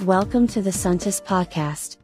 Welcome to the Suntis Podcast.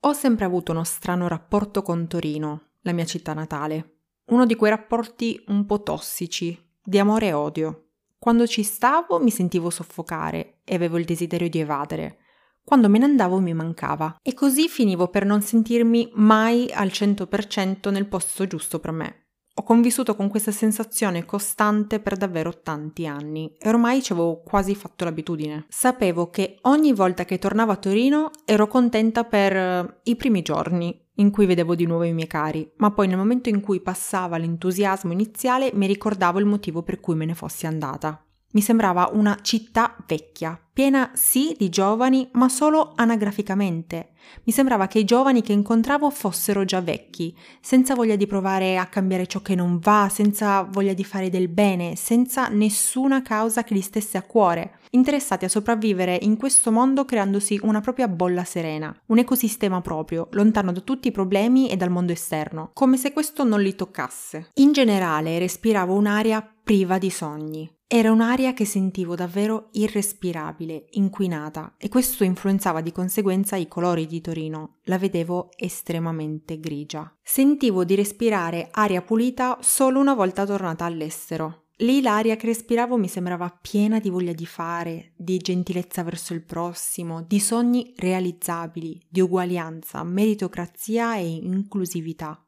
Ho sempre avuto uno strano rapporto con Torino, la mia città natale. Uno di quei rapporti un po' tossici, di amore e odio. Quando ci stavo mi sentivo soffocare e avevo il desiderio di evadere. Quando me ne andavo mi mancava e così finivo per non sentirmi mai al 100% nel posto giusto per me. Ho convissuto con questa sensazione costante per davvero tanti anni e ormai ci avevo quasi fatto l'abitudine. Sapevo che ogni volta che tornavo a Torino ero contenta per uh, i primi giorni in cui vedevo di nuovo i miei cari, ma poi nel momento in cui passava l'entusiasmo iniziale mi ricordavo il motivo per cui me ne fossi andata. Mi sembrava una città vecchia, piena sì di giovani, ma solo anagraficamente. Mi sembrava che i giovani che incontravo fossero già vecchi, senza voglia di provare a cambiare ciò che non va, senza voglia di fare del bene, senza nessuna causa che li stesse a cuore, interessati a sopravvivere in questo mondo creandosi una propria bolla serena, un ecosistema proprio, lontano da tutti i problemi e dal mondo esterno, come se questo non li toccasse. In generale respiravo un'aria priva di sogni, era un'aria che sentivo davvero irrespirabile, inquinata, e questo influenzava di conseguenza i colori di Torino. La vedevo estremamente grigia. Sentivo di respirare aria pulita solo una volta tornata all'estero. Lì l'aria che respiravo mi sembrava piena di voglia di fare, di gentilezza verso il prossimo, di sogni realizzabili, di uguaglianza, meritocrazia e inclusività.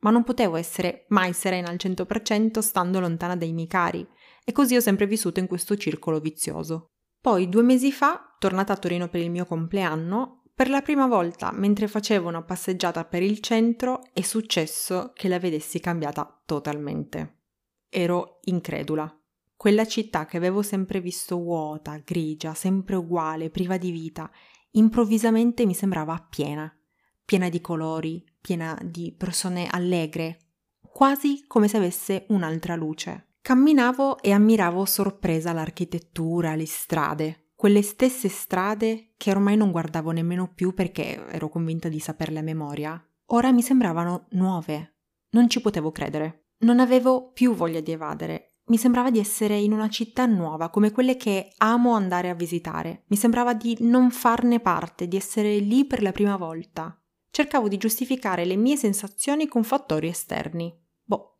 Ma non potevo essere mai serena al 100% stando lontana dai miei cari e così ho sempre vissuto in questo circolo vizioso. Poi, due mesi fa, tornata a Torino per il mio compleanno, per la prima volta, mentre facevo una passeggiata per il centro, è successo che la vedessi cambiata totalmente. Ero incredula. Quella città che avevo sempre visto vuota, grigia, sempre uguale, priva di vita, improvvisamente mi sembrava piena, piena di colori, piena di persone allegre, quasi come se avesse un'altra luce. Camminavo e ammiravo sorpresa l'architettura, le strade, quelle stesse strade che ormai non guardavo nemmeno più perché ero convinta di saperle a memoria. Ora mi sembravano nuove. Non ci potevo credere. Non avevo più voglia di evadere. Mi sembrava di essere in una città nuova, come quelle che amo andare a visitare. Mi sembrava di non farne parte, di essere lì per la prima volta. Cercavo di giustificare le mie sensazioni con fattori esterni.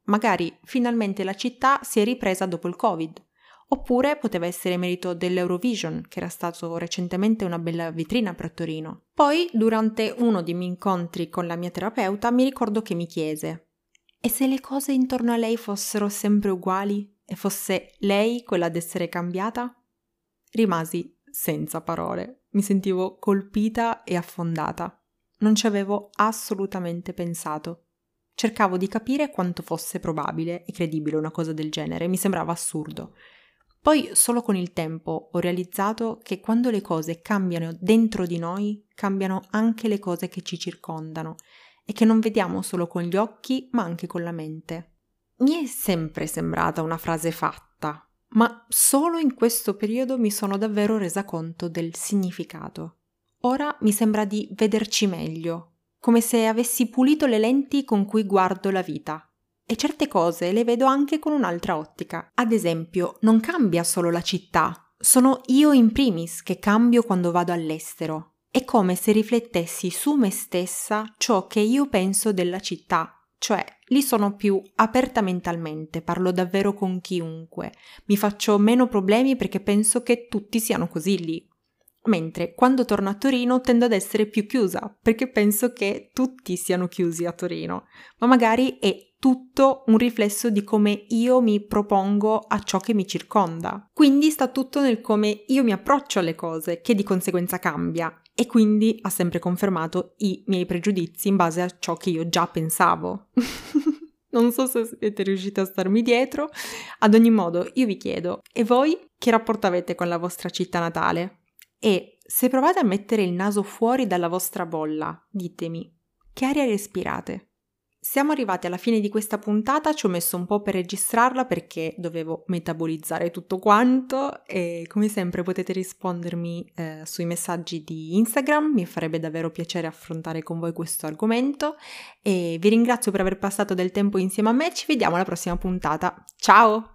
Magari finalmente la città si è ripresa dopo il Covid. Oppure poteva essere merito dell'Eurovision, che era stato recentemente una bella vetrina per Torino. Poi, durante uno dei miei incontri con la mia terapeuta, mi ricordo che mi chiese: E se le cose intorno a lei fossero sempre uguali e fosse lei quella ad essere cambiata? Rimasi senza parole. Mi sentivo colpita e affondata. Non ci avevo assolutamente pensato. Cercavo di capire quanto fosse probabile e credibile una cosa del genere, mi sembrava assurdo. Poi solo con il tempo ho realizzato che quando le cose cambiano dentro di noi, cambiano anche le cose che ci circondano e che non vediamo solo con gli occhi, ma anche con la mente. Mi è sempre sembrata una frase fatta, ma solo in questo periodo mi sono davvero resa conto del significato. Ora mi sembra di vederci meglio, come se avessi pulito le lenti con cui guardo la vita. E certe cose le vedo anche con un'altra ottica. Ad esempio, non cambia solo la città, sono io in primis che cambio quando vado all'estero. È come se riflettessi su me stessa ciò che io penso della città, cioè lì sono più aperta mentalmente, parlo davvero con chiunque, mi faccio meno problemi perché penso che tutti siano così lì, Mentre quando torno a Torino tendo ad essere più chiusa, perché penso che tutti siano chiusi a Torino, ma magari è tutto un riflesso di come io mi propongo a ciò che mi circonda. Quindi sta tutto nel come io mi approccio alle cose, che di conseguenza cambia, e quindi ha sempre confermato i miei pregiudizi in base a ciò che io già pensavo. non so se siete riusciti a starmi dietro. Ad ogni modo, io vi chiedo, e voi che rapporto avete con la vostra città natale? E se provate a mettere il naso fuori dalla vostra bolla, ditemi, che aria respirate? Siamo arrivati alla fine di questa puntata, ci ho messo un po' per registrarla perché dovevo metabolizzare tutto quanto e come sempre potete rispondermi eh, sui messaggi di Instagram, mi farebbe davvero piacere affrontare con voi questo argomento e vi ringrazio per aver passato del tempo insieme a me, ci vediamo alla prossima puntata. Ciao!